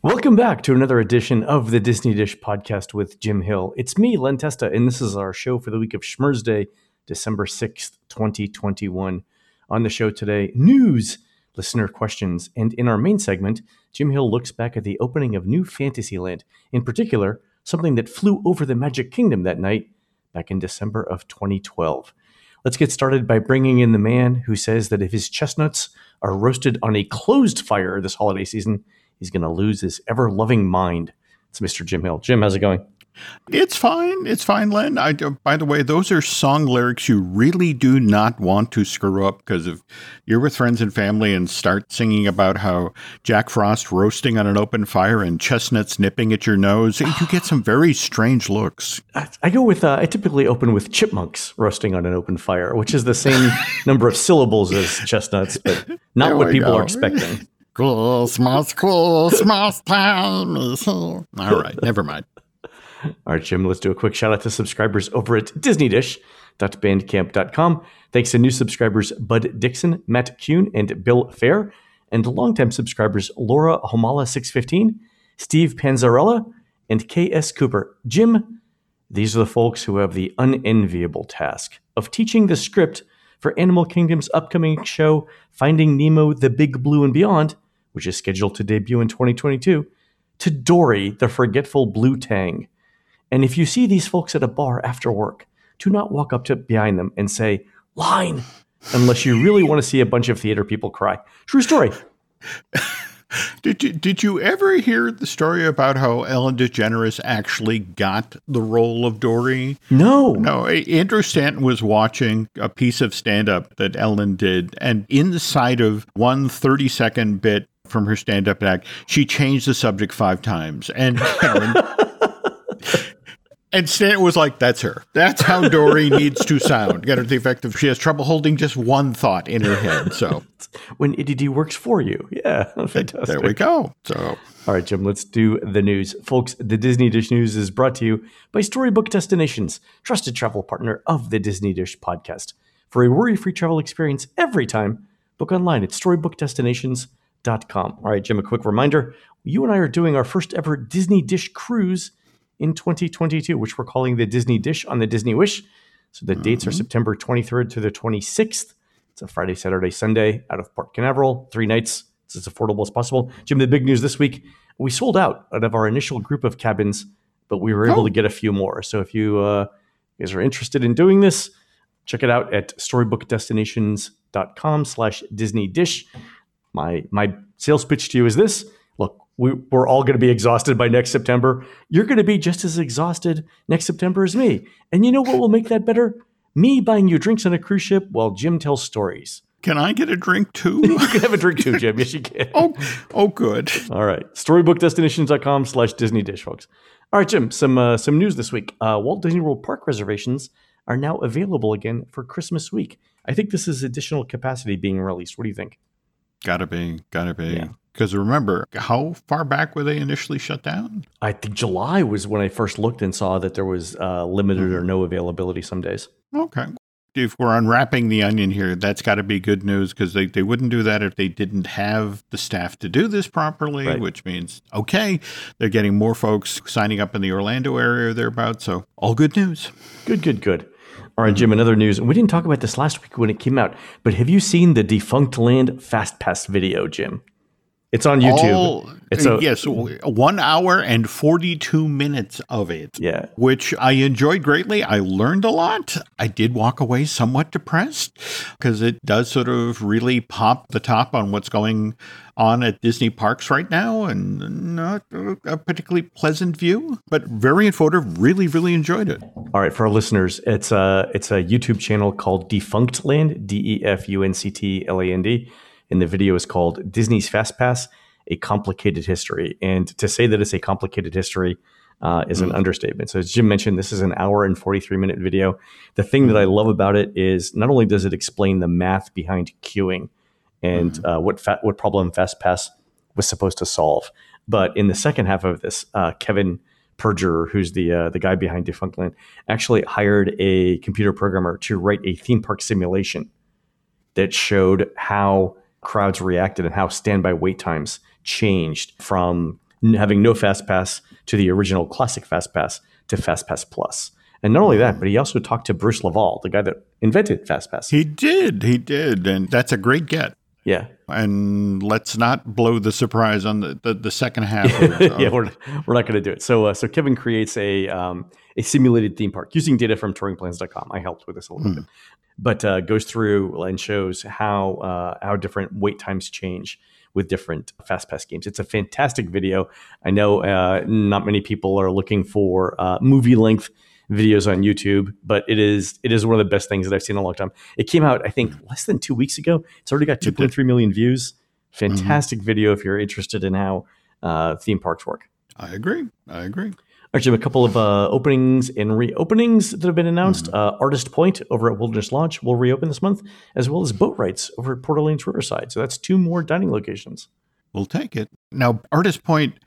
Welcome back to another edition of the Disney Dish podcast with Jim Hill. It's me, Len Testa, and this is our show for the week of Schmurz Day, December 6th, 2021. On the show today, news, listener questions, and in our main segment, Jim Hill looks back at the opening of New Fantasyland, in particular, something that flew over the Magic Kingdom that night back in December of 2012. Let's get started by bringing in the man who says that if his chestnuts are roasted on a closed fire this holiday season, he's going to lose his ever loving mind. It's Mr. Jim Hill. Jim, how's it going? It's fine. It's fine, Len. I, by the way, those are song lyrics you really do not want to screw up because if you're with friends and family and start singing about how Jack Frost roasting on an open fire and chestnuts nipping at your nose, you get some very strange looks. I, I go with, uh, I typically open with chipmunks roasting on an open fire, which is the same number of syllables as chestnuts, but not There what people go. are expecting. Christmas, Christmas time is here. All right, never mind. All right, Jim, let's do a quick shout out to subscribers over at DisneyDish.bandcamp.com. Thanks to new subscribers Bud Dixon, Matt Kuhn, and Bill Fair, and longtime subscribers Laura Homala615, Steve Panzarella, and K.S. Cooper. Jim, these are the folks who have the unenviable task of teaching the script for Animal Kingdom's upcoming show, Finding Nemo, The Big Blue and Beyond, which is scheduled to debut in 2022, to Dory, the Forgetful Blue Tang. And if you see these folks at a bar after work, do not walk up to behind them and say, line, unless you really want to see a bunch of theater people cry. True story. Did you did you ever hear the story about how Ellen DeGeneres actually got the role of Dory? No. No, Andrew Stanton was watching a piece of stand up that Ellen did, and inside of one 30 second bit from her stand up act, she changed the subject five times. And, know, and, Stanton was like, That's her. That's how Dory needs to sound. Get her the effect of she has trouble holding just one thought in her head. So When ADD works for you. Yeah. Fantastic. there we go. So All right, Jim, let's do the news. Folks, the Disney Dish News is brought to you by Storybook Destinations, trusted travel partner of the Disney Dish podcast. For a worry free travel experience every time, book online at storybookdestinations.com. All right, Jim, a quick reminder you and I are doing our first ever Disney Dish cruise in 2022, which we're calling the Disney Dish on the Disney Wish. So the dates are September 23rd to the 26th. It's a Friday, Saturday, Sunday out of Port Canaveral, three nights. It's as affordable as possible. Jim, the big news this week we sold out out of our initial group of cabins, but we were able Oh. to get a few more. So if you uh, guys are interested in doing this, check it out at storybookdestinations.com slash Disney Dish. My my sales pitch to you is this. Look, we, we're all going to be exhausted by next September. You're going to be just as exhausted next September as me. And you know what will make that better? Me buying you drinks on a cruise ship while Jim tells stories. can I get a drink too? You can have a drink too, Jim. Yes, you can. oh, oh, good. All right. Storybookdestinations.com slash Disney Dish, folks. All right, Jim, some uh, some news this week. Uh, Walt Disney World Park reservations are now available again for Christmas week. I think this is additional capacity being released. What do you think? Gotta be, gotta be. Yeah. Because remember, how far back were they initially shut down? I think July was when I first looked and saw that there was uh, limited or no availability some days. Okay. If we're unwrapping the onion here, that's got to be good news because they, they wouldn't do that if they didn't have the staff to do this properly, Right. which means, okay, they're getting more folks signing up in the Orlando area or thereabouts. So, all good news. Good, good, good. All right, Jim, another news. We didn't talk about this last week when it came out, but have you seen the Defunctland Fast Pass video, Jim? It's on YouTube. All, it's a, yes, one hour and 42 minutes of it. Yeah. which I enjoyed greatly. I learned a lot. I did walk away somewhat depressed because it does sort of really pop the top on what's going on at Disney parks right now and not a particularly pleasant view, but very informative. Really, really enjoyed it. All right, for our listeners, it's a it's a YouTube channel called Defunctland, D E F U N C T L A N D, and the video is called Disney's Fast Pass: A Complicated History. And to say that it's a complicated history uh, is an understatement. So as Jim mentioned, this is an hour and forty three minute video. The thing that I love about it is not only does it explain the math behind queuing and uh, what fa- what problem Fast Pass was supposed to solve, but in the second half of this, uh, Kevin Perjurer, who's the uh, the guy behind Defunctland, actually hired a computer programmer to write a theme park simulation that showed how crowds reacted and how standby wait times changed from having no FastPass to the original classic FastPass to FastPass Plus. And not only that, but he also talked to Bruce Laval, the guy that invented FastPass. He did, he did, and that's a great get. Yeah. And let's not blow the surprise on the, the, the second half. Of, yeah, we're, we're not going to do it. So uh, so Kevin creates a um, a simulated theme park using data from touringplans.com. I helped with this a little hmm. bit, but uh, goes through and shows how uh, how different wait times change with different fast pass games. It's a fantastic video. I know uh, not many people are looking for uh, movie length videos on YouTube, but it is it is one of the best things that I've seen in a long time. It came out, I think, less than two weeks ago. It's already got 2.3 million views. Fantastic mm-hmm. video if you're interested in how uh, theme parks work. I agree. I agree. Actually, a couple of uh, openings and reopenings that have been announced. Mm-hmm. Uh, Artist Point over at Wilderness Lodge will reopen this month, as well as Boat Boatwrights over at Port Orleans Riverside. So that's two more dining locations. We'll take it. Now, Artist Point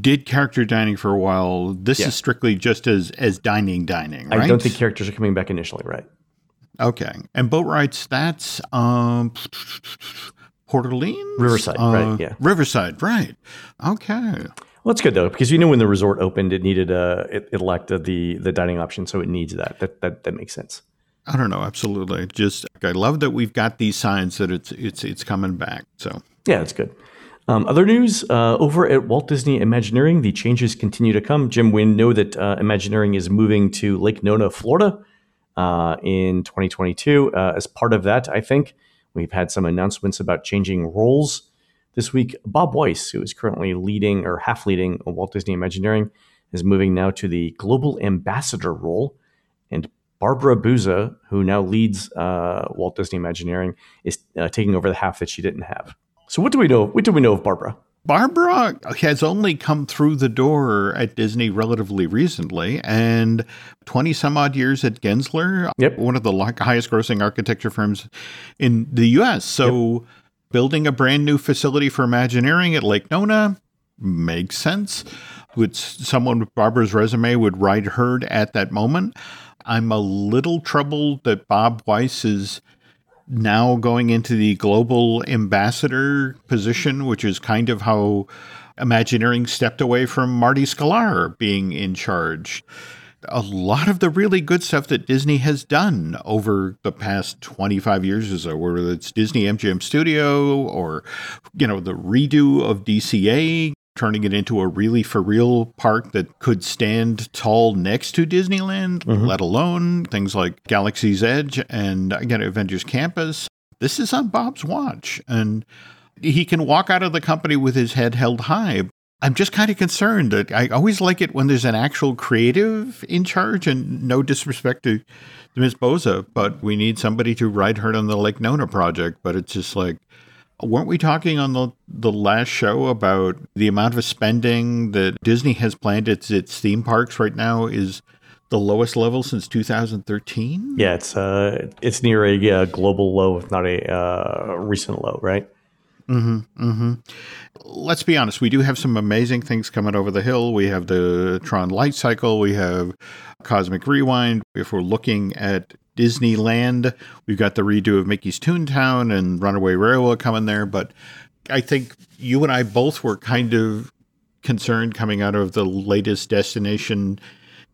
did character dining for a while. This yeah. is strictly just as as dining dining, right? I don't think characters are coming back initially, right? Okay. And boat rides. that's um Port Orleans? Riverside, uh, right, yeah. Riverside, right. Okay. Well, that's good though, because you know when the resort opened, it needed a it, it lacked the the dining option, so it needs that. That that that makes sense. I don't know, absolutely. Just I love that we've got these signs that it's it's it's coming back. So yeah, it's good. Um, other news uh, over at Walt Disney Imagineering, the changes continue to come. Jim Wynn know that uh, Imagineering is moving to Lake Nona, Florida, uh, in 2022. Uh, as part of that, I think we've had some announcements about changing roles this week. Bob Weiss, who is currently leading or half leading Walt Disney Imagineering, is moving now to the global ambassador role, and Barbara Bouza, who now leads uh, Walt Disney Imagineering, is uh, taking over the half that she didn't have. So what do we know? What do we know of Barbara? Barbara has only come through the door at Disney relatively recently, and 20 some odd years at Gensler, yep. one of the highest grossing architecture firms in the US. So, yep. building a brand new facility for Imagineering at Lake Nona makes sense. Would someone with Barbara's resume would ride herd at that moment? I'm a little troubled that Bob Weiss is now going into the global ambassador position, which is kind of how Imagineering stepped away from Marty Sklar being in charge. A lot of the really good stuff that Disney has done over the past 25 years or so, uh, whether it's Disney MGM Studio or, you know, the redo of DCA, turning it into a really for real park that could stand tall next to Disneyland, mm-hmm. let alone things like Galaxy's Edge and again Avengers Campus. This is on Bob's watch, and he can walk out of the company with his head held high. I'm just kind of concerned that I always like it when there's an actual creative in charge, and no disrespect to, to Ms. Bouza, but we need somebody to ride her on the Lake Nona project. But it's just like, Weren't we talking on the, the last show about the amount of spending that Disney has planned at its theme parks right now is the lowest level since 2013? Yeah, it's uh, it's near a uh, global low, if not a uh, recent low, right? Mm-hmm, mm-hmm. Let's be honest. We do have some amazing things coming over the hill. We have the Tron Light Cycle. We have Cosmic Rewind. If we're looking at Disneyland. We've got the redo of Mickey's Toontown and Runaway Railroad coming there. But I think you and I both were kind of concerned coming out of the latest destination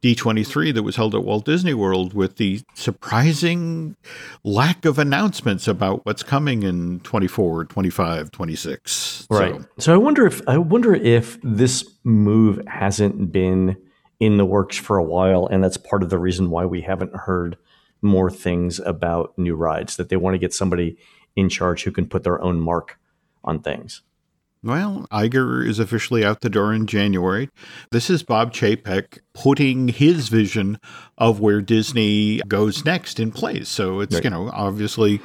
D23 that was held at Walt Disney World with the surprising lack of announcements about what's coming in 24, 25, 26. Right. So, so I wonder if I wonder if this move hasn't been in the works for a while and that's part of the reason why we haven't heard more things about new rides, that they want to get somebody in charge who can put their own mark on things. Well, Iger is officially out the door in January. This is Bob Chapek putting his vision of where Disney goes next in place. So it's, right. you know, obviously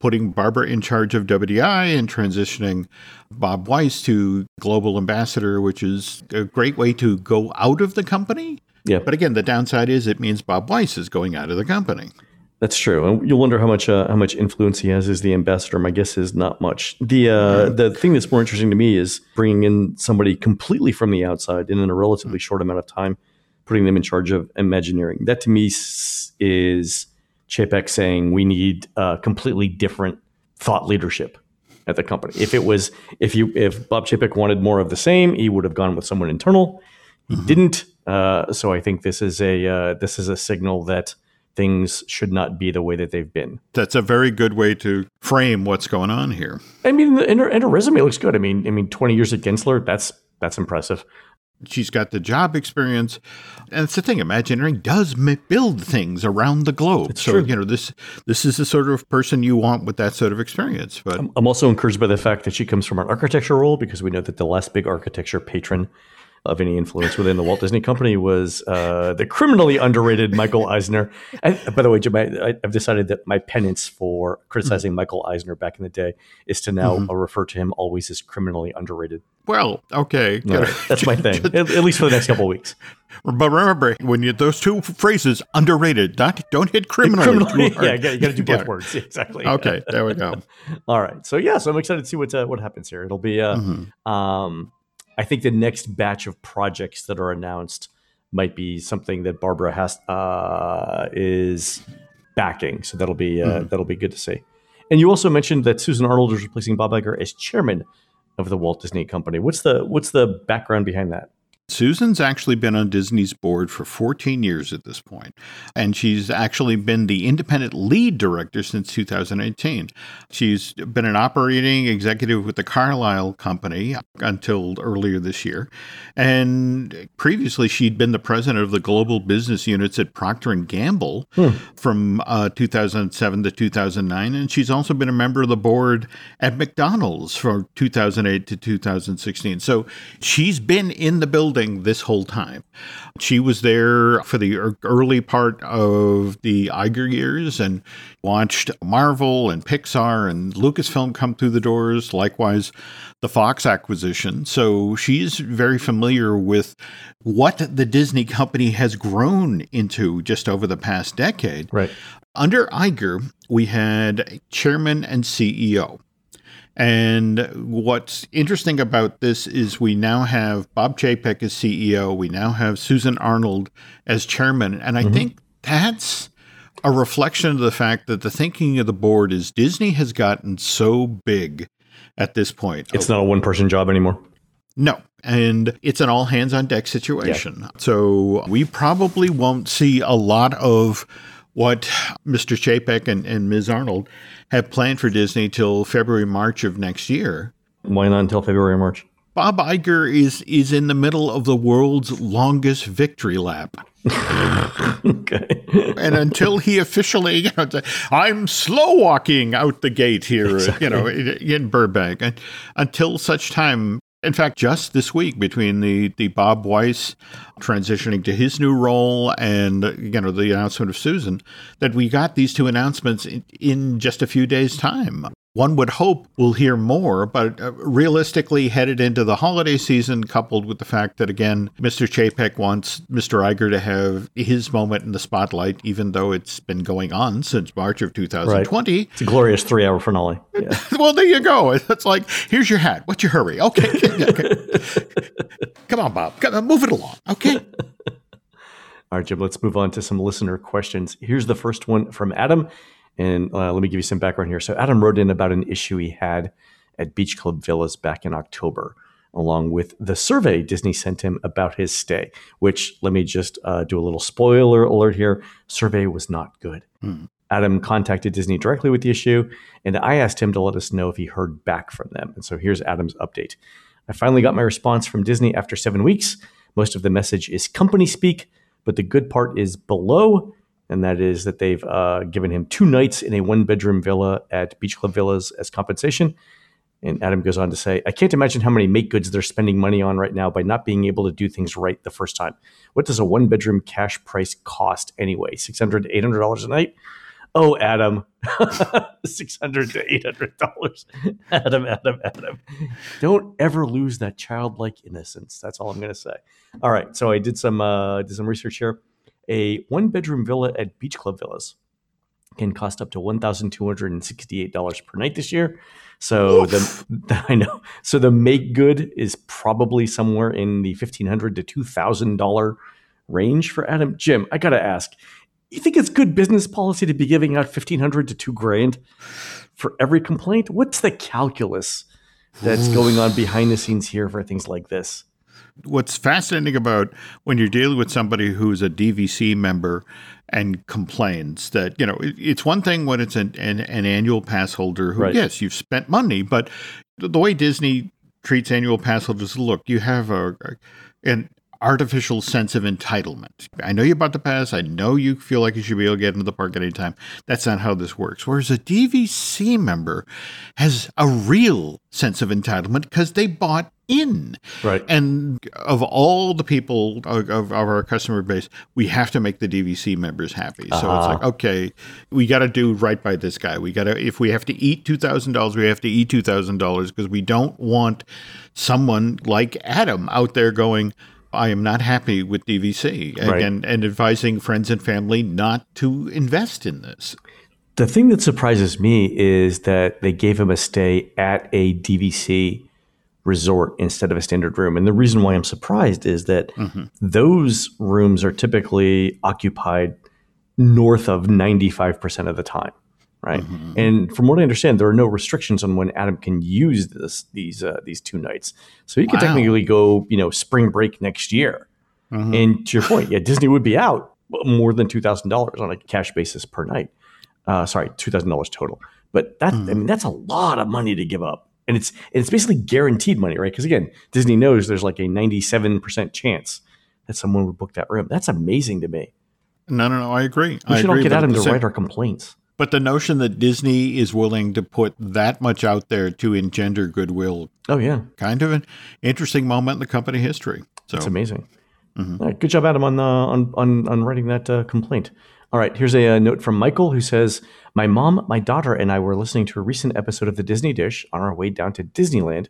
putting Barbara in charge of WDI and transitioning Bob Weiss to global ambassador, which is a great way to go out of the company yeah. But again, the downside is it means Bob Weiss is going out of the company. That's true, and you'll wonder how much uh, how much influence he has as the ambassador. My guess is not much. The uh, the thing that's more interesting to me is bringing in somebody completely from the outside and in a relatively short amount of time, putting them in charge of Imagineering. That to me is Chapek saying we need uh, completely different thought leadership at the company. If it was, if you, if Bob Chapek wanted more of the same, he would have gone with someone internal. He mm-hmm. didn't. Uh, so I think this is a uh, this is a signal that things should not be the way that they've been. That's a very good way to frame what's going on here. I mean, and her, and her resume looks good. I mean, I mean, twenty years at Gensler, that's that's impressive. She's got the job experience, and it's the thing. Imagineering does build things around the globe. It's so true. you know this this is the sort of person you want with that sort of experience. But I'm also encouraged by the fact that she comes from an architecture role because we know that the last big architecture patron of any influence within the Walt Disney Company was uh, the criminally underrated Michael Eisner. And by the way, Jim, I, have decided that my penance for criticizing mm-hmm. Michael Eisner back in the day is to now mm-hmm. refer to him always as criminally underrated. Well, okay, that's my thing, at, at, least for the next couple of weeks. But remember, when you those two phrases, underrated, not don't hit criminally. criminally yeah, you got to do both words. exactly. Okay, there we go. All right, so yeah, so I'm excited to see what uh, what happens here. It'll be uh, mm-hmm. um, I think the next batch of projects that are announced might be something that Barbara has uh, is backing. So that'll be uh, mm-hmm. that'll be good to see. And you also mentioned that Susan Arnold is replacing Bob Iger as chairman of the Walt Disney Company. What's the what's the background behind that? Susan's actually been on Disney's board for 14 years at this point, and she's actually been the independent lead director since 2018. She's been an operating executive with the Carlyle Company until earlier this year, and previously she'd been the president of the global business units at Procter and Gamble hmm. from uh, 2007 to 2009, and she's also been a member of the board at McDonald's from 2008 to 2016. So she's been in the building building this whole time. She was there for the er, early part of the Iger years and watched Marvel and Pixar and Lucasfilm come through the doors, likewise the Fox acquisition. So she's very familiar with what the Disney company has grown into just over the past decade. Right. Under Iger, we had chairman and CEO. And what's interesting about this is we now have Bob Chapek as CEO, we now have Susan Arnold as chairman. And I mm-hmm. think that's a reflection of the fact that the thinking of the board is Disney has gotten so big at this point. It's not a one person job anymore. No. And it's an all hands on deck situation. Yeah. So we probably won't see a lot of what Mr. Chapek and, and Ms. Arnold have planned for Disney till February, March of next year. Why not until February, March? Bob Iger is is in the middle of the world's longest victory lap. okay. and until he officially, you know, I'm slow walking out the gate here, exactly. you know, in, in Burbank, and until such time in fact, just this week, between the, the Bob Weiss transitioning to his new role and you know the announcement of Susan, that we got these two announcements in, in just a few days' time one would hope we'll hear more, but uh, realistically, headed into the holiday season, coupled with the fact that, again, Mr. Chapek wants Mr. Iger to have his moment in the spotlight, even though it's been going on since March of 2020. Right. It's a glorious three hour finale. Yeah. well, there you go. It's like, here's your hat. What's your hurry? Okay. okay. Come on, Bob. Come on, move it along. Okay. All right, Jim, let's move on to some listener questions. Here's the first one from Adam. And uh, let me give you some background here. So Adam wrote in about an issue he had at Beach Club Villas back in October, along with the survey Disney sent him about his stay. Which let me just uh, do a little spoiler alert here: survey was not good. Hmm. Adam contacted Disney directly with the issue, and I asked him to let us know if he heard back from them. And so here's Adam's update. I finally got my response from Disney after seven weeks. Most of the message is company speak, but the good part is below and that is that they've uh, given him two nights in a one bedroom villa at Beach Club Villas as compensation. And Adam goes on to say, I can't imagine how many make goods they're spending money on right now by not being able to do things right the first time. What does a one bedroom cash price cost anyway? 600 to $800 a night? Oh, Adam, 600 to $800. Adam, Adam, Adam. Don't ever lose that childlike innocence. That's all I'm going to say. All right. So I did some, uh, did some research here a one bedroom villa at Beach Club Villas can cost up to $1,268 per night this year. So the, the, I know. So the make good is probably somewhere in the 1,500 to $2,000 range for Adam. Jim, I got to ask, You think it's good business policy to be giving out fifteen hundred to two grand for every complaint? What's the calculus that's going on behind the scenes here for things like this? What's fascinating about when you're dealing with somebody who's a DVC member and complains that you know it, it's one thing when it's an, an, an annual pass holder who Right. yes you've spent money, but the, the way Disney treats annual pass holders, look, you have a, a an artificial sense of entitlement. I know you bought the pass. I know you feel like you should be able to get into the park at any time. That's not how this works. Whereas a DVC member has a real sense of entitlement because they bought in. Right. And of all the people of, of our customer base, we have to make the DVC members happy. So it's Uh-huh. like, okay, we got to do right by this guy. We got to, if we have to eat $2,000, we have to eat $2,000 because we don't want someone like Adam out there going, I am not happy with DVC and, Right. and, and advising friends and family not to invest in this. The thing that surprises me is that they gave him a stay at a DVC resort instead of a standard room. And the reason why I'm surprised is that mm-hmm. those rooms are typically occupied north of 95% of the time. Right. And from what I understand, there are no restrictions on when Adam can use this these uh, these two nights. So he could Wow. technically go, you know, spring break next year. And to your point, yeah, Disney would be out more than two thousand dollars on a cash basis per night. Uh, sorry, two thousand dollars total. But that I mean, that's a lot of money to give up, and it's and it's basically guaranteed money, right? Because again, Disney knows there's like a ninety-seven percent chance that someone would book that room. That's amazing to me. No, no, no. I agree. We I should all get Adam to write our complaints. But the notion that Disney is willing to put that much out there to engender goodwill, Oh yeah, kind of an interesting moment in the company history. So It's amazing. Right, good job, Adam, on, uh, on on on writing that uh, complaint. All right, here's a, uh note from Michael who says, "My mom, my daughter, and I were listening to a recent episode of the Disney Dish on our way down to Disneyland."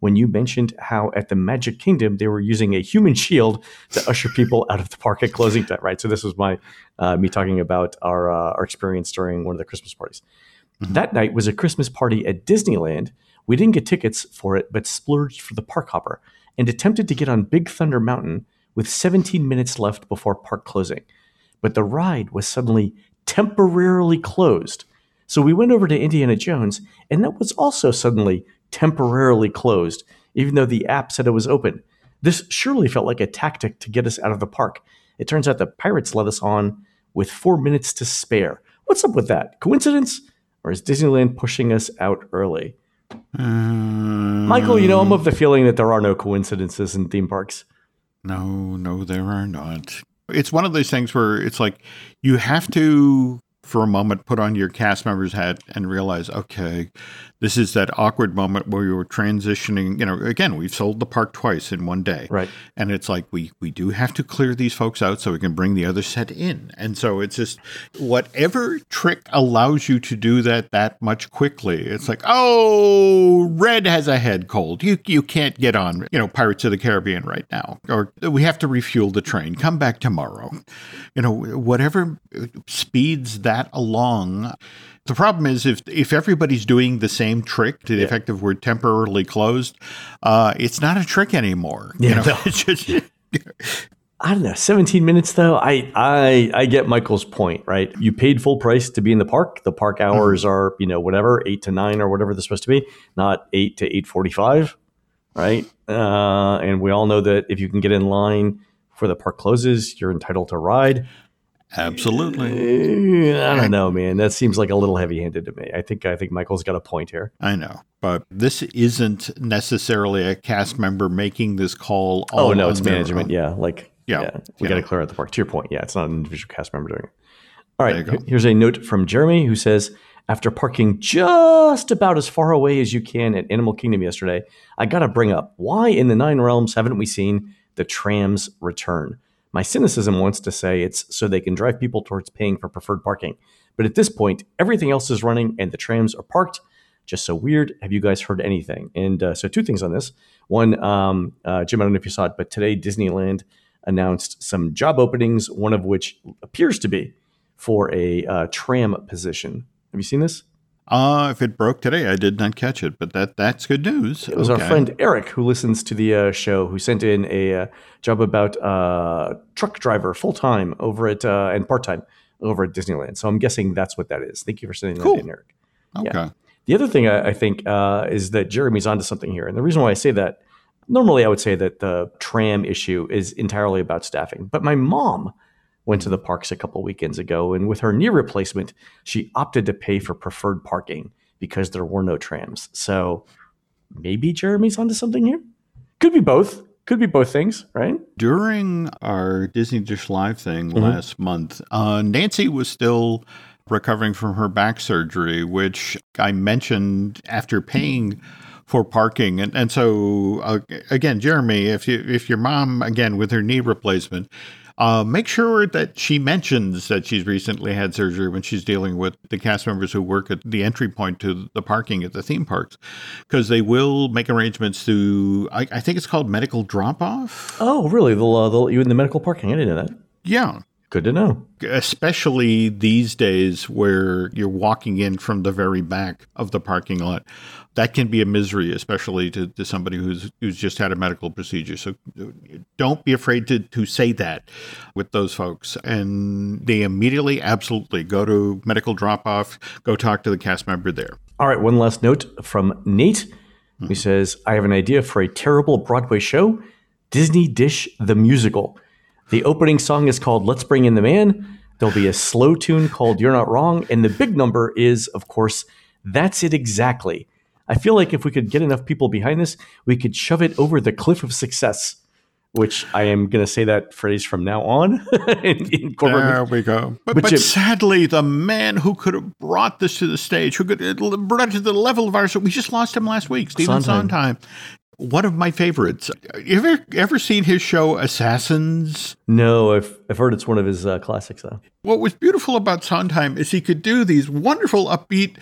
When you mentioned how at the Magic Kingdom they were using a human shield to usher people out of the park at closing time, right? So this was my uh, me talking about our uh, our experience during one of the Christmas parties. That night was a Christmas party at Disneyland. We didn't get tickets for it, but splurged for the park hopper and attempted to get on Big Thunder Mountain with 17 minutes left before park closing. But the ride was suddenly temporarily closed. So we went over to Indiana Jones, and that was also suddenly temporarily closed, even though the app said it was open. This surely felt like a tactic to get us out of the park. It turns out the pirates let us on with four minutes to spare. What's up with that? Coincidence? Or is Disneyland pushing us out early? Um, Michael, you know, I'm of the feeling that there are no coincidences in theme parks. No, no, there are not. It's one of those things where it's like you have to, for a moment, put on your cast member's hat and realize, okay, this is that awkward moment where you're transitioning. You know, again, we've sold the park twice in one day, Right. And it's like we we do have to clear these folks out so we can bring the other set in. And so it's just whatever trick allows you to do that that much quickly. It's like, oh, Red has a head cold. You you can't get on, you know, Pirates of the Caribbean right now, or we have to refuel the train. Come back tomorrow. You know, whatever speeds that along. The problem is if if everybody's doing the same trick to the effect of we're temporarily closed, uh, it's not a trick anymore. You Yeah, know, no. just I don't know. 17 minutes though. I I I get Michael's point, right? You paid full price to be in the park. The park hours are, you know, whatever, 8 to 9 or whatever they're supposed to be, not 8 to 8:45, right? Uh, and we all know that if you can get in line before the park closes, you're entitled to ride. Absolutely. I don't know, man. That seems like a little heavy-handed to me. I think I think Michael's got a point here. I know, but this isn't necessarily a cast member making this call. Oh no, it's management. Yeah, like Yeah, yeah, we yeah. got to clear out the park. To your point, yeah, it's not an individual cast member doing it. All right, There you go. here's a note from Jeremy who says, after parking just about as far away as you can at Animal Kingdom yesterday, I got to bring up why in the Nine Realms haven't we seen the trams return? My cynicism wants to say it's so they can drive people towards paying for preferred parking. But at this point, everything else is running and the trams are parked. Just so weird. Have you guys heard anything? And uh, so, two things on this. One, um, uh, Jim, I don't know if you saw it, but today Disneyland announced some job openings, one of which appears to be for a uh, tram position. Have you seen this? Uh, if it broke today, I did not catch it, but that that's good news. It was Okay. our friend Eric who listens to the uh, show who sent in a uh, job about uh, truck driver full time over at uh, and part time over at Disneyland. So I'm guessing that's what that is. Thank you for sending Cool. that in, Eric. Okay. Yeah. The other thing I, I think uh, is that Jeremy's onto something here. And the reason why I say that, normally I would say that the tram issue is entirely about staffing. But my mom went to the parks a couple weekends ago, and with her knee replacement, she opted to pay for preferred parking because there were no trams. So maybe Jeremy's onto something here. Could be both. Could be both things, right? During our Disney Dish Live thing Mhm. last month, uh, Nancy was still recovering from her back surgery, which I mentioned after paying for parking. And, and so, uh, again, Jeremy, if you if your mom again with her knee replacement, uh, make sure that she mentions that she's recently had surgery when she's dealing with the cast members who work at the entry point to the parking at the theme parks, because they will make arrangements to. I, I think it's called medical drop off. Oh, really? They'll, uh, they'll let you in the medical parking. I didn't know that. Yeah, Good to know. especially these days where you're walking in from the very back of the parking lot. That can be a misery, especially to, to somebody who's who's just had a medical procedure. So don't be afraid to, to say that with those folks. And they immediately, absolutely go to medical drop off, go talk to the cast member there. All right, one last note from Nate. He hmm. says, I have an idea for a terrible Broadway show Disney Dish the Musical. The opening song is called Let's Bring in the Man. There'll be a slow tune called You're Not Wrong. And the big number is, of course, That's It Exactly. I feel like if we could get enough people behind this, we could shove it over the cliff of success, which I am going to say that phrase from now on. in, in There we go. But, But but, Jim- sadly, the man who could have brought this to the stage, who could have brought it to the level of our, we just lost him last week, Stephen Sondheim. Sondheim. One of my favorites. You ever ever seen his show Assassins? No, I've, I've heard it's one of his uh, classics, though. What was beautiful about Sondheim is he could do these wonderful upbeat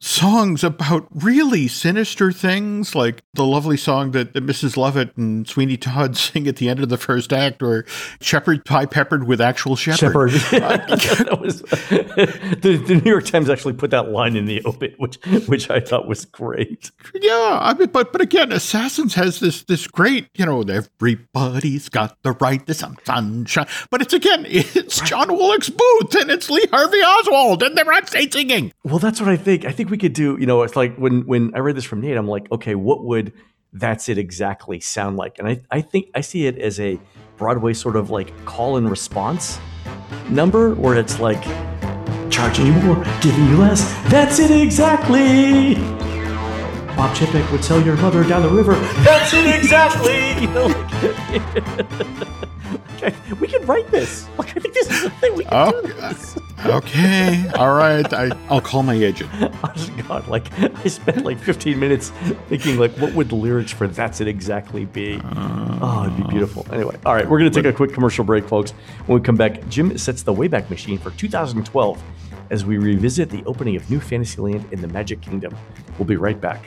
songs about really sinister things, like the lovely song that, that Mrs. Lovett and Sweeney Todd sing at the end of the first act, or Shepherd Pie Peppered with Actual Shepherd. that was, the, the New York Times actually put that line in the obit, which which I thought was great. Yeah, I mean, but but again, Assassins has this this great, you know, everybody's got the right to some sunshine. But it's again, it's John Wilkes Booth and it's Lee Harvey Oswald, and they're not singing. Well, that's what I think. I think we could do. You know, it's like when when I read this from Nate, I'm like, okay, what would that's it exactly sound like? And I I think I see it as a Broadway sort of like call and response number where it's like charging you more, giving you less. That's it exactly. Bob Chapek would sell your mother down the river. That's it exactly. Know, like, we can write this. Like, I think this is the thing we can do. Oh, This. Uh, okay, all right. I, I'll call my agent. Honest oh, to God, like I spent like 15 minutes thinking, like, what would the lyrics for "That's It" exactly be? oh, it'd be beautiful. Anyway, all right, we're gonna take a quick commercial break, folks. When we come back, Jim sets the Wayback Machine for 2012 as we revisit the opening of New Fantasyland in the Magic Kingdom. We'll be right back.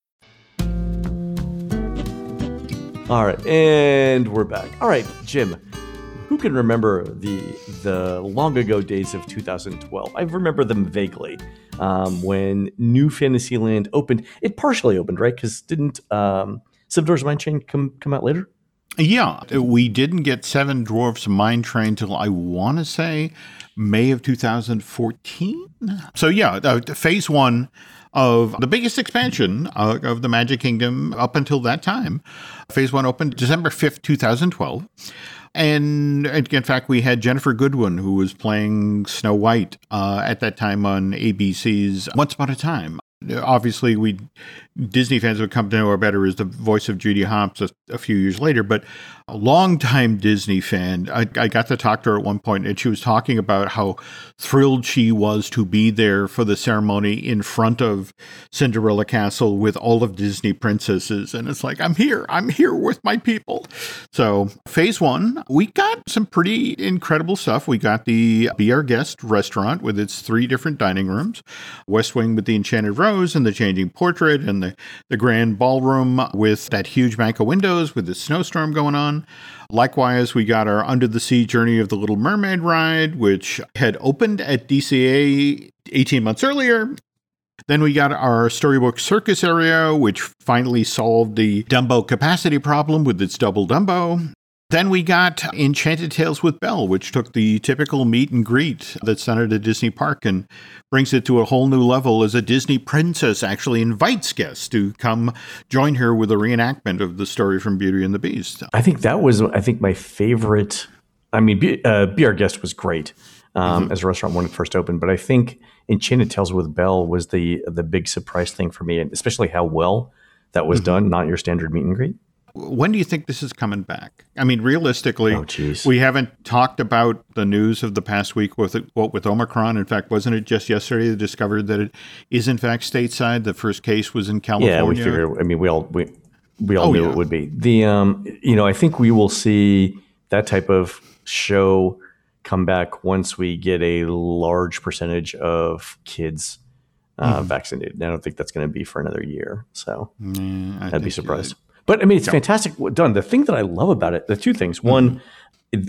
All right, and we're back. All right, Jim, who can remember the the long ago days of 2012? I remember them vaguely. Um, when New Fantasyland opened, it partially opened, right? Because didn't um, Seven Dwarfs Mine Train come come out later? Yeah, we didn't get Seven Dwarfs Mine Train till I want to say May of 2014. So yeah, uh, phase one of the biggest expansion uh, of the Magic Kingdom up until that time. Phase one opened December 5th, 2012. And in fact, we had Ginnifer Goodwin, who was playing Snow White uh, at that time on ABC's Once Upon a Time. Obviously, we Disney fans would come to know her better as the voice of Judy Hopps a, a few years later, but a longtime Disney fan. I, I, got to talk to her at one point, and she was talking about how thrilled she was to be there for the ceremony in front of Cinderella Castle with all of Disney princesses. And it's like, I'm here, I'm here with my people. So, phase one, we got some pretty incredible stuff. We got the Be Our Guest restaurant with its three different dining rooms West Wing with the Enchanted Rose and the Changing Portrait, and the, the Grand Ballroom with that huge bank of windows with the snowstorm going on. Likewise, we got our Under the Sea Journey of the Little Mermaid ride, which had opened at DCA 18 months earlier. Then we got our Storybook Circus area, which finally solved the Dumbo capacity problem with its double Dumbo. Then we got Enchanted Tales with Belle, which took the typical meet and greet that's done at a Disney park and brings it to a whole new level as a Disney princess actually invites guests to come join her with a reenactment of the story from Beauty and the Beast. I think that was, I think, my favorite. I mean, Be, uh, Be Our Guest was great um, mm-hmm. as a restaurant when it first opened, but I think Enchanted Tales with Belle was the the big surprise thing for me, and especially how well that was mm-hmm. done, not your standard meet and greet. When do you think this is coming back? I mean, realistically, oh, we haven't talked about the news of the past week with what with Omicron. In fact, wasn't it just yesterday they discovered that it is in fact stateside? The first case was in California. Yeah, we figured. I mean, we all we we all oh, knew yeah. it would be. The um, you know, I think we will see that type of show come back once we get a large percentage of kids uh, mm-hmm. vaccinated. I don't think that's going to be for another year. So yeah, I'd be surprised. But I mean, it's fantastic done. The thing that I love about it, the two things. Mm-hmm. One,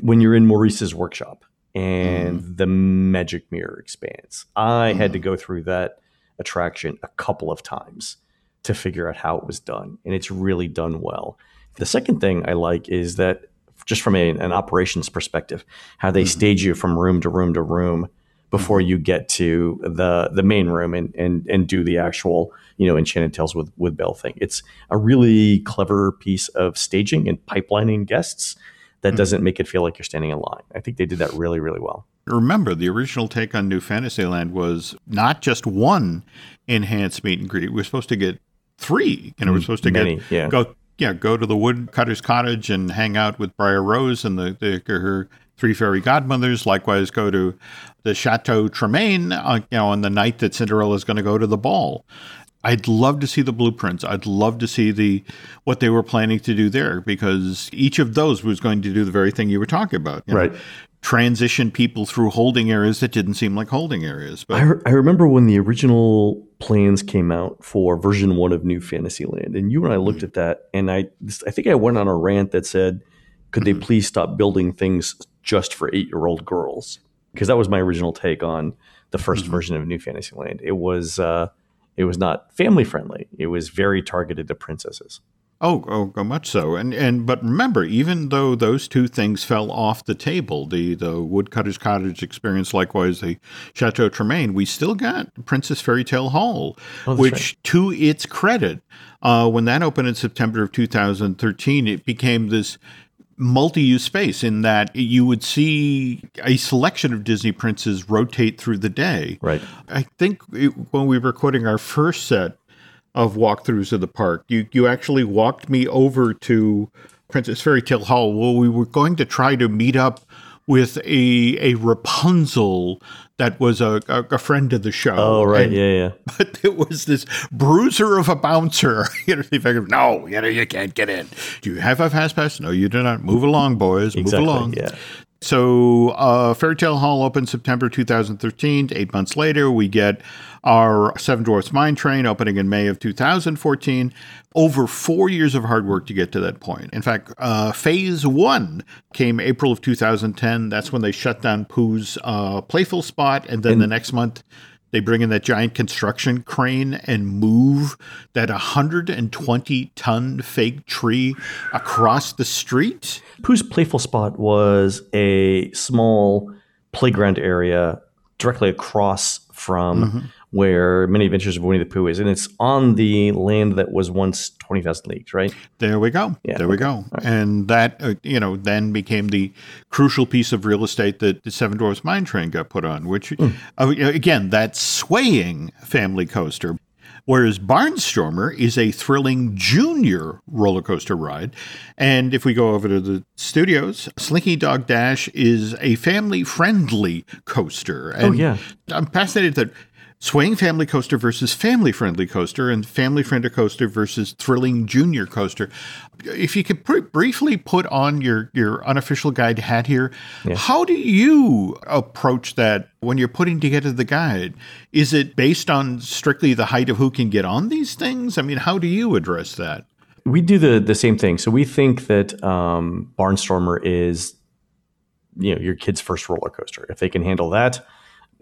when you're in Maurice's workshop and mm. the magic mirror expands, I mm. had to mm-hmm. go through that attraction a couple of times to figure out how it was done, and it's really done well. The second thing I like is that just from a, an operations perspective, how they mm stage you from room to room to room before mm-hmm. you get to the the main room and and and do the actual you know Enchanted Tales with with Belle thing. It's a really clever piece of staging and pipelining guests that mm-hmm. doesn't make it feel like you're standing in line. I think they did that really really well. Remember, the original take on New Fantasyland was not just one enhanced meet and greet. We are supposed to get three. You know, we're mm, supposed to Many, get yeah. go yeah go to the woodcutter's cottage and hang out with Briar Rose and the, the her three fairy godmothers. Likewise, go to the Chateau Tremaine, uh, you know, on the night that Cinderella is going to go to the ball. I'd love to see the blueprints. I'd love to see the what they were planning to do there because each of those was going to do the very thing you were talking about. You know, right. Transition people through holding areas that didn't seem like holding areas. But I, I remember when the original plans came out for version one of New Fantasyland, and you and I looked mm-hmm. at that, and I I think I went on a rant that said, "Could mm-hmm. they please stop building things just for eight year old girls?" Because that was my original take on the 1st mm-hmm. version of New Fantasyland. It was. Uh, it was not family friendly. It was very targeted to princesses. Oh, oh, oh, much so. And and but remember, even though those two things fell off the table, the the Woodcutter's Cottage experience, likewise the Chateau Tremaine, we still got Princess Fairy Tale Hall, oh, which, right. to its credit, uh, when that opened in September of 2013, it became this multi-use space in that you would see a selection of Disney princes rotate through the day. Right. I think it, when we were recording our first set of walkthroughs of the park, you you actually walked me over to Princess Fairy Tale Hall. Well, we were going to try to meet up with a a Rapunzel that was a, a, friend of the show. Oh, right. And, yeah, yeah. But it was this bruiser of a bouncer. you know, figured, no, you know, you can't get in. Do you have a fast pass? No, you do not. Move along, boys. Move exactly, along. Yeah. So, uh, Fairy Tale Hall opened September 2013. Eight months later, we get our Seven Dwarfs Mine Train opening in May of 2014. Over four years of hard work to get to that point. In fact, uh, phase one came April of 2010. That's when they shut down Pooh's uh, Playful Spot. And then and- the next month, they bring in that giant construction crane and move that 120 ton fake tree across the street. Pooh's Playful Spot was a small playground area directly across from mm-hmm where Many Adventures of Winnie the Pooh is, and it's on the land that was once twenty thousand leagues, right? There we go. Yeah, there okay. we go. Right. And that uh, you know then became the crucial piece of real estate that the Seven Dwarfs Mine Train got put on, which mm. uh, again that swaying family coaster. whereas Barnstormer is a thrilling junior roller coaster ride. And if we go over to the studios, Slinky Dog Dash is a family friendly coaster. And oh, yeah. I'm fascinated that Swaying Family Coaster versus Family Friendly Coaster and Family Friendly Coaster versus Thrilling Junior Coaster. If you could pr- briefly put on your, your unofficial guide hat here, yeah. how do you approach that when you're putting together the guide? Is it based on strictly the height of who can get on these things? I mean, how do you address that? We do the, the same thing. So we think that um, Barnstormer is you know your kid's first roller coaster. If they can handle that,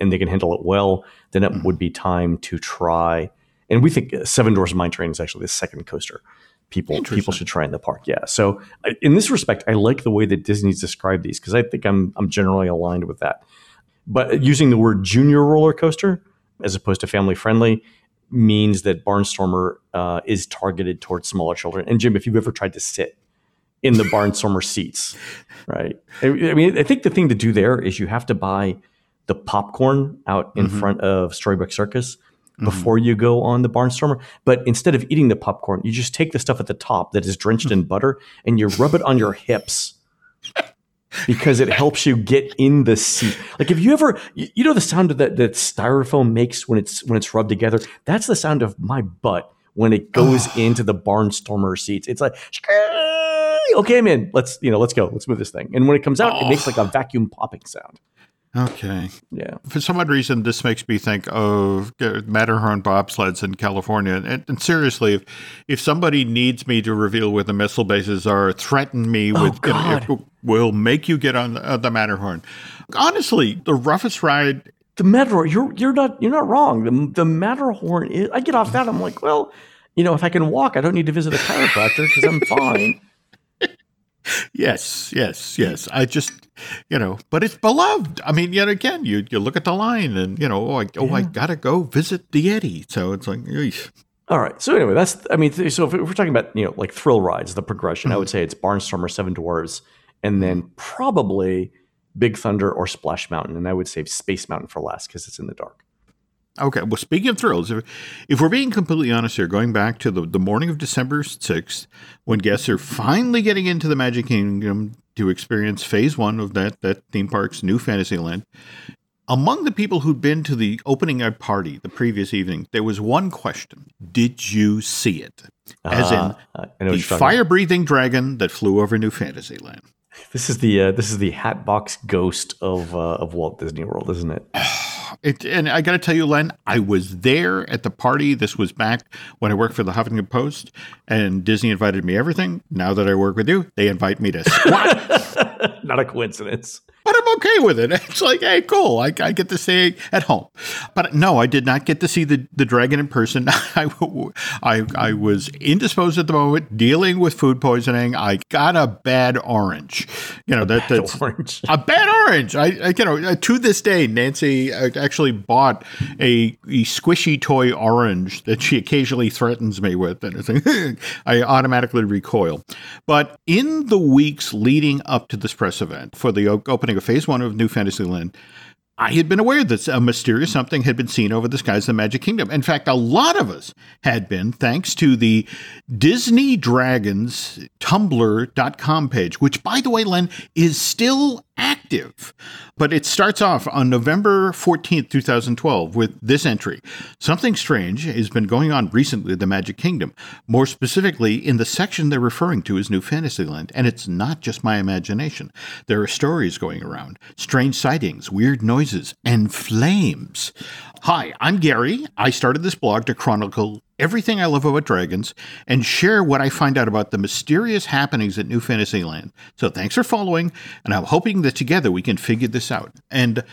and they can handle it well, then it mm-hmm. would be time to try. And we think Seven Dwarfs Mine Train is actually the second coaster people people should try in the park. Yeah. So in this respect, I like the way that Disney's described these because I think I'm I'm generally aligned with that. But using the word junior roller coaster as opposed to family friendly means that Barnstormer uh, is targeted towards smaller children. And Jim, if you've ever tried to sit in the Barnstormer seats, right? I, I mean, I think the thing to do there is you have to buy the popcorn out in mm-hmm. front of Storybook Circus mm-hmm. before you go on the Barnstormer. But instead of eating the popcorn, you just take the stuff at the top that is drenched in butter and you rub it on your hips because it helps you get in the seat. Like if you ever, you know, the sound that that styrofoam makes when it's when it's rubbed together. That's the sound of my butt when it goes into the Barnstormer seats. It's like. Okay, I'm in. Let's you know, let's go. Let's move this thing. And when it comes out, it makes like a vacuum popping sound. Okay. Yeah. For some odd reason, this makes me think of Matterhorn bobsleds in California. And, and, seriously, if if somebody needs me to reveal where the missile bases are, threaten me oh, with, God. You know, will make you get on the, uh, the Matterhorn. Honestly, the roughest ride. The Matterhorn, you're you're not you're not wrong. The the Matterhorn is. I get off that. I'm like, well, you know, if I can walk, I don't need to visit a chiropractor because I'm fine. Yes, yes, yes. I just you know, but it's beloved. I mean, yet again, you you look at the line and you know, oh, I, oh, I gotta go visit the Yeti. So it's like, eesh. all right. So anyway, that's I mean, so if we're talking about you know like thrill rides, the progression, mm-hmm. I would say it's Barnstormer, Seven Dwarves, and then mm-hmm. probably Big Thunder or Splash Mountain, and I would save Space Mountain for last because it's in the dark. Okay. Well, speaking of thrills, if, if we're being completely honest here, going back to the, the morning of December 6th, when guests are finally getting into the Magic Kingdom to experience phase one of that, that theme park's new Fantasyland, among the people who'd been to the opening party the previous evening, there was one question Did you see it? As uh, in the fire breathing dragon that flew over New Fantasyland. This is the uh, this is the Hatbox Ghost of uh, of Walt Disney World, isn't it? It, and I got to tell you, Len, I was there at the party. This was back when I worked for the Huffington Post, and Disney invited me everything. Now that I work with you, they invite me to squat. Not a coincidence but I'm okay with it. It's like, hey, cool. I, I, get to stay at home. But no, I did not get to see the, the dragon in person. I, I, I was indisposed at the moment, dealing with food poisoning. I got a bad orange. You know, that, that's orange. a bad orange. I, I, you know, uh, to this day, Nancy uh, actually bought a, a squishy toy orange that she occasionally threatens me with. And like, I automatically recoil. But in the weeks leading up to this press event for the opening of Phase One of New Fantasyland, I had been aware that a mysterious something had been seen over the skies of the Magic Kingdom. In fact, a lot of us had been, thanks to the Disney Dragons Tumblr.com page, which, by the way, Len, is still active. But it starts off on November 14th, 2012, with this entry. Something strange has been going on recently at the Magic Kingdom, more specifically in the section they're referring to as New Fantasyland. And it's not just my imagination. There are stories going around, strange sightings, weird noises, and flames. Hi, I'm Gary. I started this blog to chronicle everything I love about dragons and share what I find out about the mysterious happenings at New Fantasyland. So thanks for following, and I'm hoping that together we can figure this out. And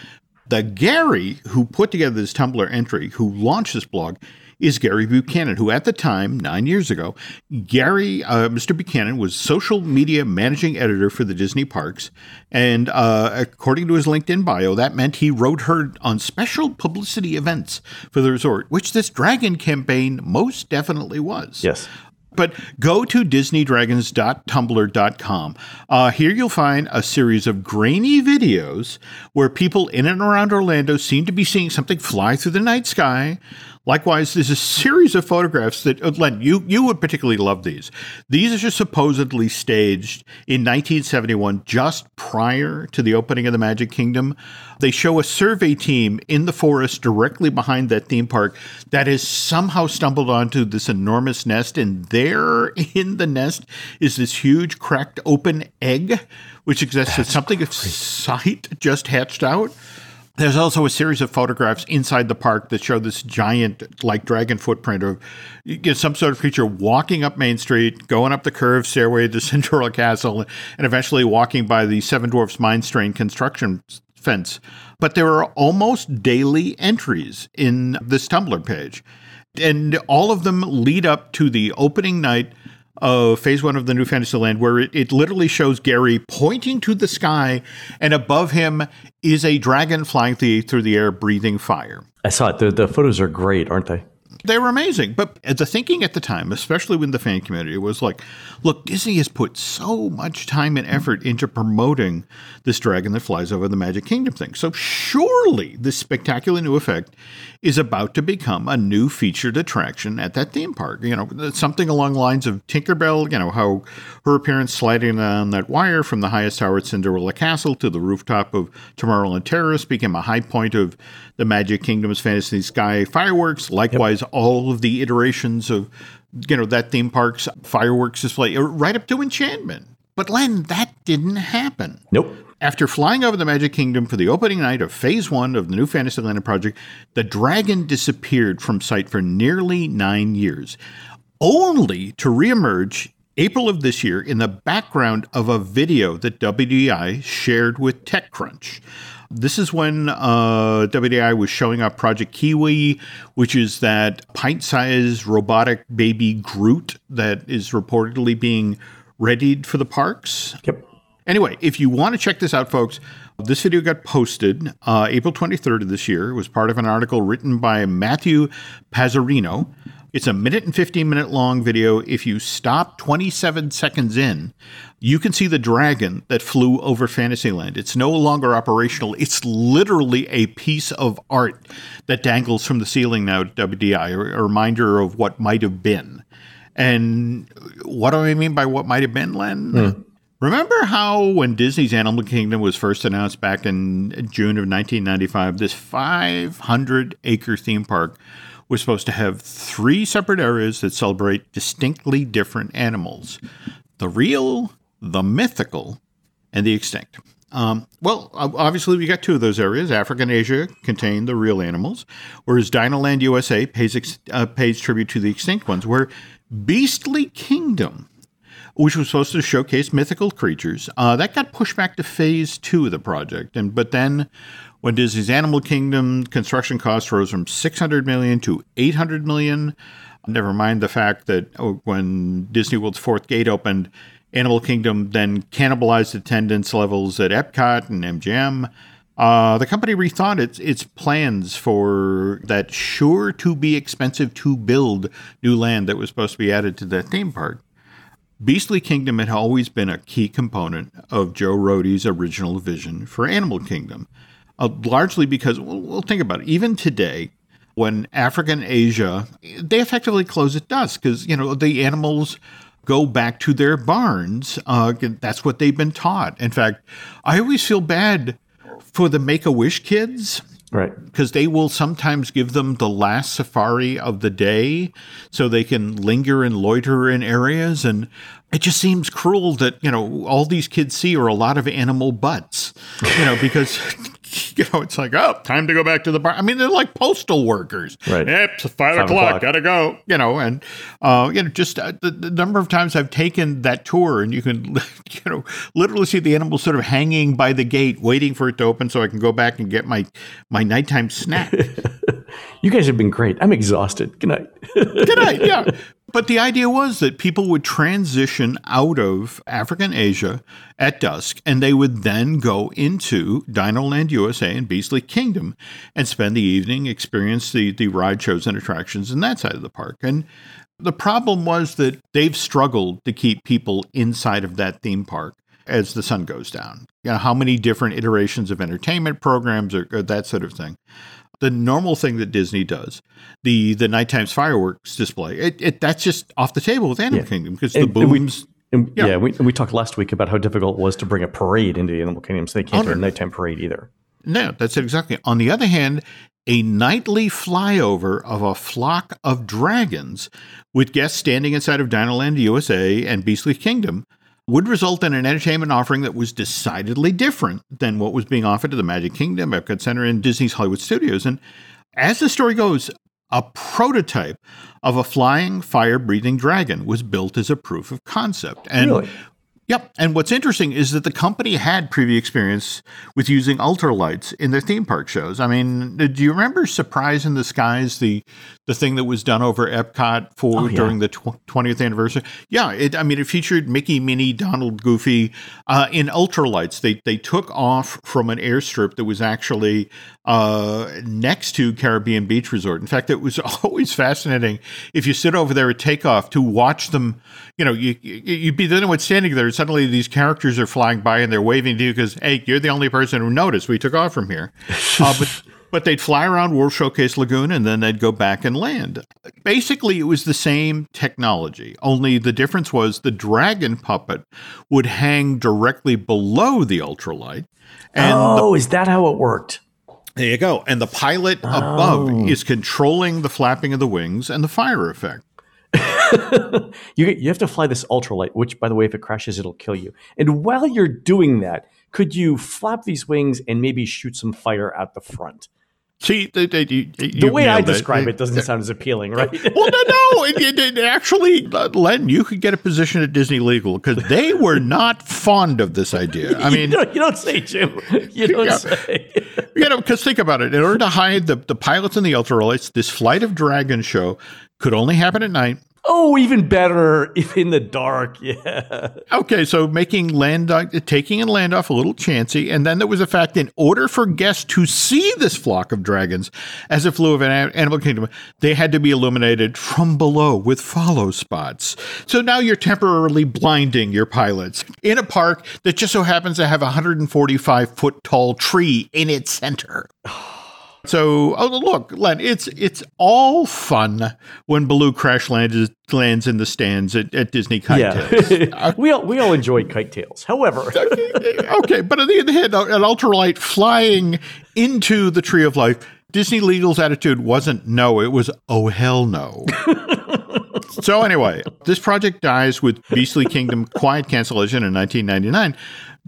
the Gary who put together this Tumblr entry, who launched this blog, is Gary Buchanan, who at the time, nine years ago, Gary, uh, Mr. Buchanan was social media managing editor for the Disney parks. And uh, according to his LinkedIn bio, that meant he wrote her on special publicity events for the resort, which this dragon campaign most definitely was. Yes. But go to disneydragons.tumblr.com. Uh, here you'll find a series of grainy videos where people in and around Orlando seem to be seeing something fly through the night sky, Likewise, there's a series of photographs that, uh, Len, you, you would particularly love these. These are supposedly staged in 1971, just prior to the opening of the Magic Kingdom. They show a survey team in the forest directly behind that theme park that has somehow stumbled onto this enormous nest, and there in the nest is this huge cracked open egg, which suggests that something of sight just hatched out. There's also a series of photographs inside the park that show this giant, like dragon footprint of you know, some sort of creature walking up Main Street, going up the curved stairway to Cinderella Castle, and eventually walking by the Seven Dwarfs Mine Train construction fence. But there are almost daily entries in this Tumblr page. And all of them lead up to the opening night of phase one of the new Fantasyland, where it, it literally shows Gary pointing to the sky, and above him is a dragon flying through the air, breathing fire. I saw it. The, the photos are great, aren't they? They were amazing. But the thinking at the time, especially with the fan community, was like, look, Disney has put so much time and effort into promoting this dragon that flies over the Magic Kingdom thing. So surely this spectacular new effect is about to become a new featured attraction at that theme park. You know, something along the lines of Tinkerbell, you know, how her appearance sliding on that wire from the highest tower at Cinderella Castle to the rooftop of Tomorrowland Terrace became a high point of the Magic Kingdom's Fantasy Sky fireworks. Likewise, yep. All of the iterations of, you know, that theme park's fireworks display, uh, right up to Enchantment. But Len, that didn't happen. Nope. After flying over the Magic Kingdom for the opening night of Phase 1 of the new Fantasyland project, the dragon disappeared from sight for nearly nine years, only to reemerge April of this year in the background of a video that WDI shared with TechCrunch. This is when uh, WDI was showing up Project Kiwi, which is that pint sized robotic baby Groot that is reportedly being readied for the parks. Yep. Anyway, if you want to check this out, folks, this video got posted uh, April 23rd of this year. It was part of an article written by Matthew Panzarino. It's a minute and 15 minute long video. If you stop 27 seconds in, you can see the dragon that flew over Fantasyland. It's no longer operational. It's literally a piece of art that dangles from the ceiling now at WDI, a reminder of what might have been. And what do I mean by what might have been, Len? Hmm. Remember how when Disney's Animal Kingdom was first announced back in June of 1995, this 500 acre theme park was supposed to have three separate areas that celebrate distinctly different animals the real, the mythical, and the extinct. Um, well, obviously, we got two of those areas. Africa and Asia contain the real animals, whereas Dinoland USA pays, ex- uh, pays tribute to the extinct ones, where Beastly Kingdom which was supposed to showcase mythical creatures. Uh, that got pushed back to phase two of the project, and but then when Disney's Animal Kingdom construction costs rose from 600 million to 800 million. Never mind the fact that oh, when Disney World's fourth gate opened, Animal Kingdom then cannibalized attendance levels at Epcot and MGM. Uh, the company rethought its its plans for that sure to be expensive to build new land that was supposed to be added to that theme park. Beastly Kingdom had always been a key component of Joe Rohde's original vision for Animal Kingdom, uh, largely because, well, well, think about it, even today, when Africa and Asia, they effectively close at dusk because, you know, the animals go back to their barns. Uh, that's what they've been taught. In fact, I always feel bad for the Make a Wish kids Right. Because they will sometimes give them the last safari of the day so they can linger and loiter in areas. And it just seems cruel that, you know, all these kids see are a lot of animal butts, you know, because you know, it's like, oh, time to go back to the bar. I mean, they're like postal workers. Right. Yep, it's five, five o'clock, o'clock, gotta go. You know, and uh, you know, just uh, the, the, number of times I've taken that tour, and you can, you know, literally see the animals sort of hanging by the gate, waiting for it to open, so I can go back and get my my nighttime snack. you guys have been great. I'm exhausted. Good night. Good night. Yeah. But the idea was that people would transition out of African Asia at dusk and they would then go into Dinoland USA and Beastly Kingdom and spend the evening, experience the, the ride shows and attractions in that side of the park. And the problem was that they've struggled to keep people inside of that theme park as the sun goes down. You know, how many different iterations of entertainment programs or, or that sort of thing. The normal thing that Disney does, the the nighttime fireworks display, it, it that's just off the table with Animal Yeah. Kingdom because the and we- booms. And, Yeah. yeah, we, we talked last week about how difficult it was to bring a parade into the Animal Kingdom, so they can't do a nighttime parade either. No, that's it exactly. On the other hand, a nightly flyover of a flock of dragons with guests standing inside of Dinoland USA and Beastly Kingdom would result in an entertainment offering that was decidedly different than what was being offered to the Magic Kingdom, Epcot Center, and Disney's Hollywood Studios. And as the story goes, a prototype of a flying, fire breathing dragon was built as a proof of concept. And Really? Yep. And what's interesting is that the company had previous experience with using ultralights in their theme park shows. I mean, do you remember Surprise in the Skies, the the thing that was done over Epcot for Oh, yeah. during the tw- 20th anniversary? Yeah, it, I mean, it featured Mickey, Minnie, Donald, Goofy uh, in ultralights. They they took off from an airstrip that was actually uh, next to Caribbean Beach Resort. In fact, it was always fascinating if you sit over there at takeoff to watch them. You know, you, you- you'd be the only one standing there, and suddenly these characters are flying by and they're waving to you because, hey, you're the only person who noticed we took off from here. Uh, but but they'd fly around World Showcase Lagoon and then they'd go back and land. Basically, it was the same technology, only the difference was the dragon puppet would hang directly below the ultralight. And the oh, is that how it worked? There you go. And the pilot above oh. is controlling the flapping of the wings and the fire effect. you you have to fly this ultralight, which, by the way, if it crashes, it'll kill you. And while you're doing that, could you flap these wings and maybe shoot some fire out the front? See, they, they, you, The way I describe it doesn't sound as appealing, right? Well, no, no. It, it, it actually, uh, Len, you could get a position at Disney Legal because they were not fond of this idea. I mean, you, don't, you don't say, Jim. You don't say. you know, because think about it. In order to hide the, the pilots and the ultralights, this Flight of Dragon show could only happen at night. Oh, even better if in the dark. Yeah. Okay, so making land uh, taking and land off a little chancy, and then there was a fact: in order for guests to see this flock of dragons as it flew of an animal kingdom, they had to be illuminated from below with follow spots. So now you're temporarily blinding your pilots in a park that just so happens to have a 145 foot tall tree in its center. So, oh look, Len, it's it's all fun when Baloo crash lands lands in the stands at, at Disney Kite Tails. Yeah. we all we all enjoy kite tails. However, okay, but on the hand, an ultralight flying into the tree of life, Disney Legal's attitude wasn't no, it was oh hell no. so anyway, this project dies with Beastly Kingdom quiet cancellation in 1999.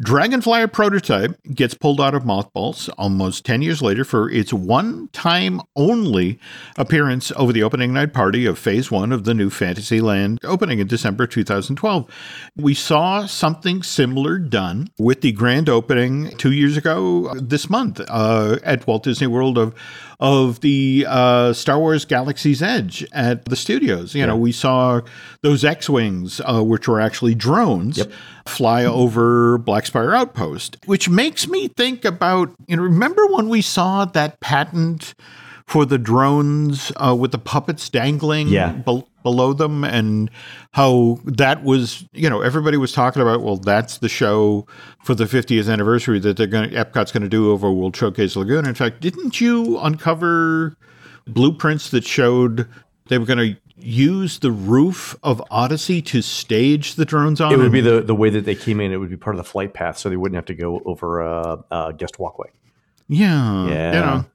Dragonflyer prototype gets pulled out of mothballs almost 10 years later for its one time only appearance over the opening night party of phase one of the new Fantasyland opening in December 2012. We saw something similar done with the grand opening two years ago this month uh, at Walt Disney World of of the uh, Star Wars Galaxy's Edge at the studios. You know, we saw those X Wings, uh, which were actually drones, fly over Black Spire Outpost, which makes me think about, you know, remember when we saw that patent for the drones uh, with the puppets dangling Yeah. bel- below them and how that was, you know, everybody was talking about, well, that's the show for the 50th anniversary that they're going Epcot's going to do over World Showcase Lagoon. In fact, didn't you uncover blueprints that showed they were going to use the roof of Odyssey to stage the drones on? it would be the the way that they came in. It would be part of the flight path, so they wouldn't have to go over a, a guest walkway. Yeah. Yeah. You know.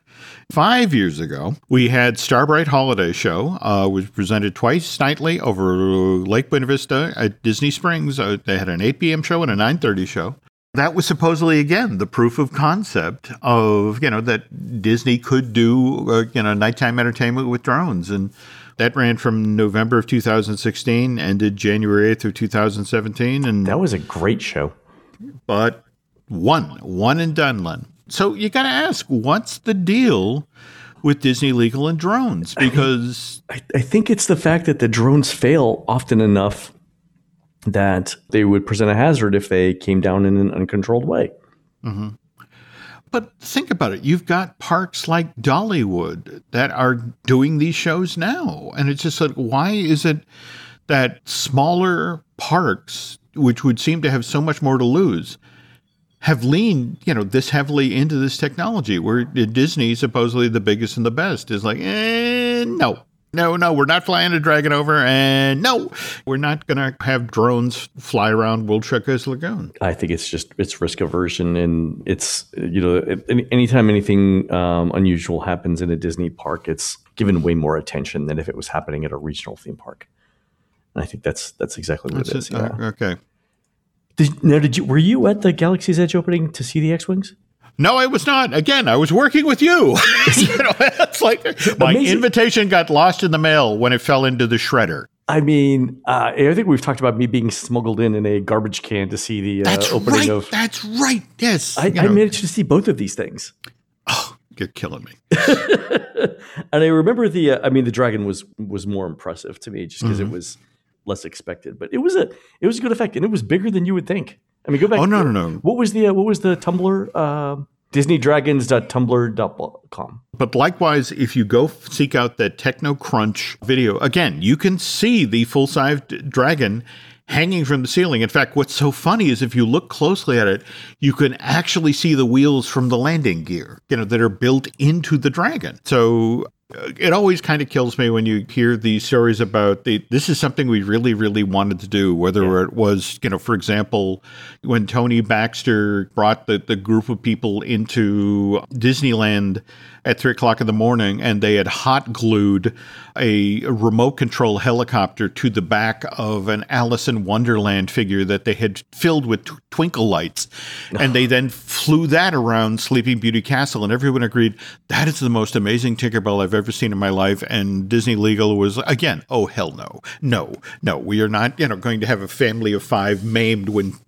Five years ago, we had Starbright Holiday Show, uh, was presented twice nightly over Lake Buena Vista at Disney Springs. Uh, they had an 8 p.m. show and a 9:30 show. That was supposedly again the proof of concept of you know that Disney could do uh, you know nighttime entertainment with drones, and that ran from November of 2016 ended January 8th of 2017, and That was a great show. but one, one and done, Len. So you got to ask, what's the deal with Disney Legal and drones? Because I, I think it's the fact that the drones fail often enough that they would present a hazard if they came down in an uncontrolled way. Mm-hmm. But think about it. You've got parks like Dollywood that are doing these shows now. And it's just like, why is it that smaller parks, which would seem to have so much more to lose, have leaned, you know, this heavily into this technology. Where Disney, supposedly the biggest and the best, is like, eh, no, no, no, we're not flying a dragon over, and no, we're not going to have drones fly around World Showcase Lagoon. I think it's just it's risk aversion, and it's you know anytime anything um, unusual happens in a Disney park, it's given way more attention than if it was happening at a regional theme park. And I think that's that's exactly what that's it is. Uh, okay. Did, now, did you were you at the Galaxy's Edge opening to see the X wings? No, I was not. Again, I was working with you. you know, it's like my Amazing. invitation got lost in the mail when it fell into the shredder. I mean, uh, I think we've talked about me being smuggled in in a garbage can to see the uh, opening right. of. That's right. Yes, I, I managed to see both of these things. Oh, you're killing me. and I remember the. Uh, I mean, the dragon was was more impressive to me just because mm-hmm. it was less expected, but it was a it was a good effect, and it was bigger than you would think. I mean, go back. Oh no, no, no. What was the uh, what was the Tumblr? Uh, DisneyDragons.tumblr.com. But likewise, if you go seek out that Techno Crunch video, again, you can see the full-sized dragon hanging from the ceiling. In fact, what's so funny is if you look closely at it, you can actually see the wheels from the landing gear, you know, that are built into the dragon. So it always kind of kills me when you hear these stories about the this is something we really really wanted to do whether yeah. it was you know for example when tony baxter brought the, the group of people into disneyland at three o'clock in the morning and they had hot glued a remote control helicopter to the back of an alice in wonderland figure that they had filled with twinkle lights and they then flew that around sleeping beauty castle and everyone agreed that is the most amazing tinkerbell i've ever seen in my life. And Disney Legal was again, oh hell no, no, no, we are not, you know, going to have a family of five maimed when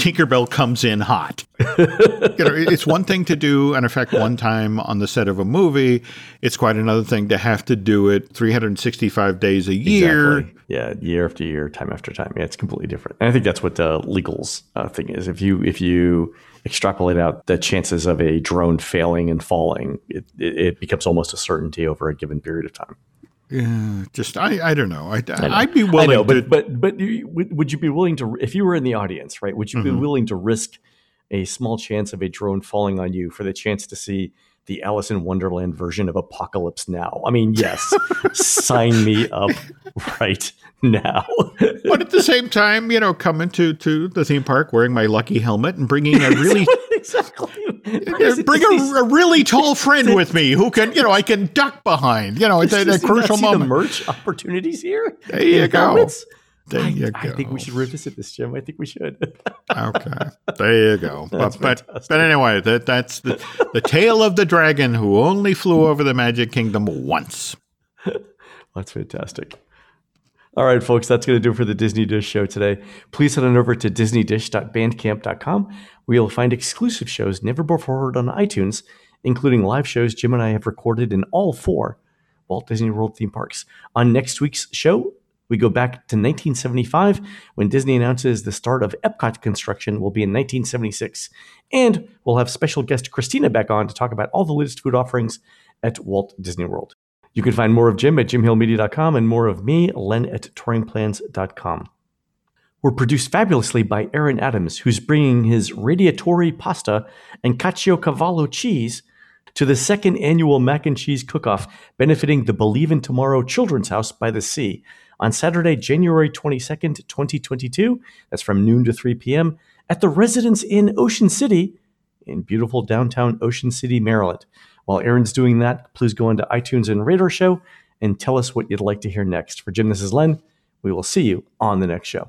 Tinkerbell comes in hot. you know, it's one thing to do an effect one time on the set of a movie. It's quite another thing to have to do it 365 days a year. Exactly. Yeah, year after year, time after time. Yeah, it's completely different. And I think that's what the legals uh, thing is. If you if you extrapolate out the chances of a drone failing and falling, it, it, it becomes almost a certainty over a given period of time. Yeah, just I, I don't know. I, I would be willing. I know, but to, but but you, would you be willing to if you were in the audience, right? Would you mm-hmm. be willing to risk a small chance of a drone falling on you for the chance to see the Alice in Wonderland version of Apocalypse Now? I mean, yes, sign me up right now. but at the same time, you know, coming to to the theme park wearing my lucky helmet and bringing a really exactly bring a, a, really tall friend with me who can, you know, I can duck behind. You know, at a, a crucial moment. The merch opportunities here. There you go. There I, you go. I think we should revisit this, Jim. I think we should. okay, there you go. but but but anyway, that that's the the tale of the dragon who only flew over the Magic Kingdom once. that's fantastic. All right, folks, that's going to do it for the Disney Dish show today. Please head on over to disneydish.bandcamp.com where you'll find exclusive shows never before heard on iTunes, including live shows Jim and I have recorded in all four Walt Disney World theme parks. On next week's show, we go back to 1975 when Disney announces the start of Epcot construction will be in 1976. And we'll have special guest Christina back on to talk about all the latest food offerings at Walt Disney World. You can find more of Jim at jimhillmedia.com and more of me, Len at touringplans.com. We're produced fabulously by Aaron Adams, who's bringing his radiatori pasta and caciocavallo cheese to the second annual mac and cheese cook-off benefiting the Believe in Tomorrow Children's House by the Sea on Saturday, January 22nd, 2022. That's from noon to 3 p.m. at the Residence Inn Ocean City in beautiful downtown Ocean City, Maryland. While Aaron's doing that, please go into iTunes and Radar Show and tell us what you'd like to hear next. For Jim, this is Len. We will see you on the next show.